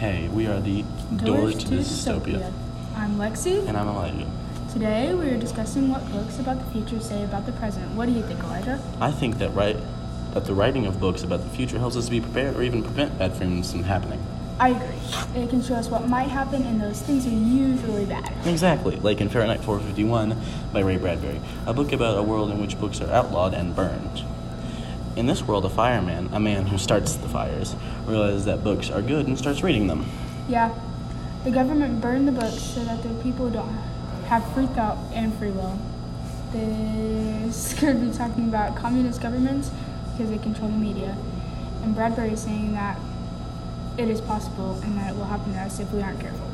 Hey, we are the Doors, to, Dystopia. I'm Lexi. And I'm Elijah. Today we are discussing what books about the future say about the present. What do you think, Elijah? I think that right that the writing of books about the future helps us to be prepared or even prevent bad things from happening. I agree. It can show us what might happen, and those things are usually bad. Exactly, like in Fahrenheit 451 by Ray Bradbury, a book about a world in which books are outlawed and burned. In this world, a fireman, a man who starts the fires, realizes that books are good and starts reading them. Yeah, the government burned the books so that the people don't have free thought and free will. This could be talking about communist governments because they control the media. And Bradbury is saying that it is possible and that it will happen to us if we aren't careful.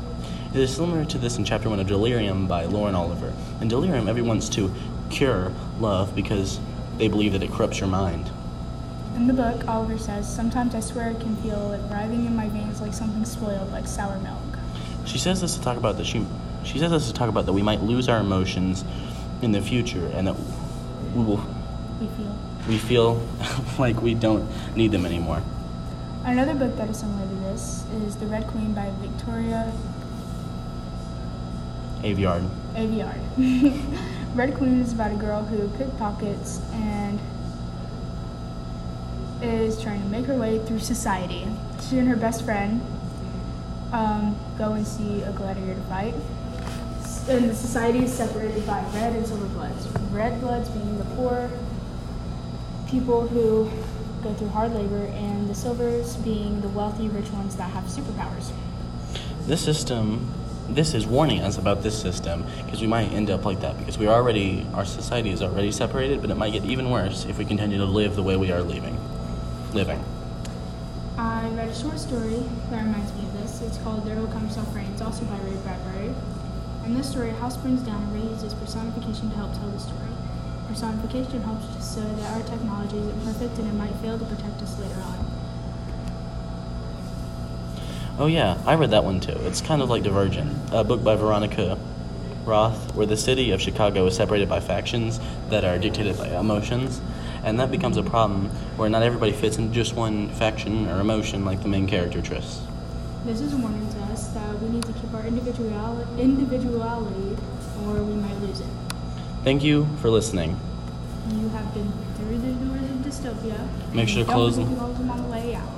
It is similar to this in chapter one of Delirium by Lauren Oliver. In Delirium, everyone wants to cure love because they believe that it corrupts your mind. In the book, Oliver says, Sometimes I swear I can feel it writhing in my veins like something spoiled, like sour milk. She says this to talk about that she she says this to talk about that we might lose our emotions in the future and that we will We feel. we feel like we don't need them anymore. Another book that is similar to this is The Red Queen by Victoria Aveyard. Aveyard. Red Queen is about a girl who pickpockets and is trying to make her way through society. She and her best friend um, go and see a gladiator fight. And the society is separated by red and silver bloods. Red bloods being the poor people who go through hard labor, and the silvers being the wealthy, rich ones that have superpowers. This system, this is warning us about this system because we might end up like that because we already, our society is already separated, but it might get even worse if we continue to live the way we are living. Living. I read a short story that reminds me of this. It's called There Will Come Soft Rain. It's also by Ray Bradbury. In this story, a house burns down and Ray uses personification to help tell the story. Personification helps so that our technology isn't perfect and it might fail to protect us later on. Oh yeah, I read that one too. It's kind of like Divergent, a book by Veronica Roth, where the city of Chicago is separated by factions that are dictated by emotions, and that becomes a problem where not everybody fits into just one faction or emotion like the main character Tris. This is a warning to us that we need to keep our individuality, individuality or we might lose it. Thank you for listening. You have been through the doors of dystopia. Make sure to close forget them. to close them on the way out.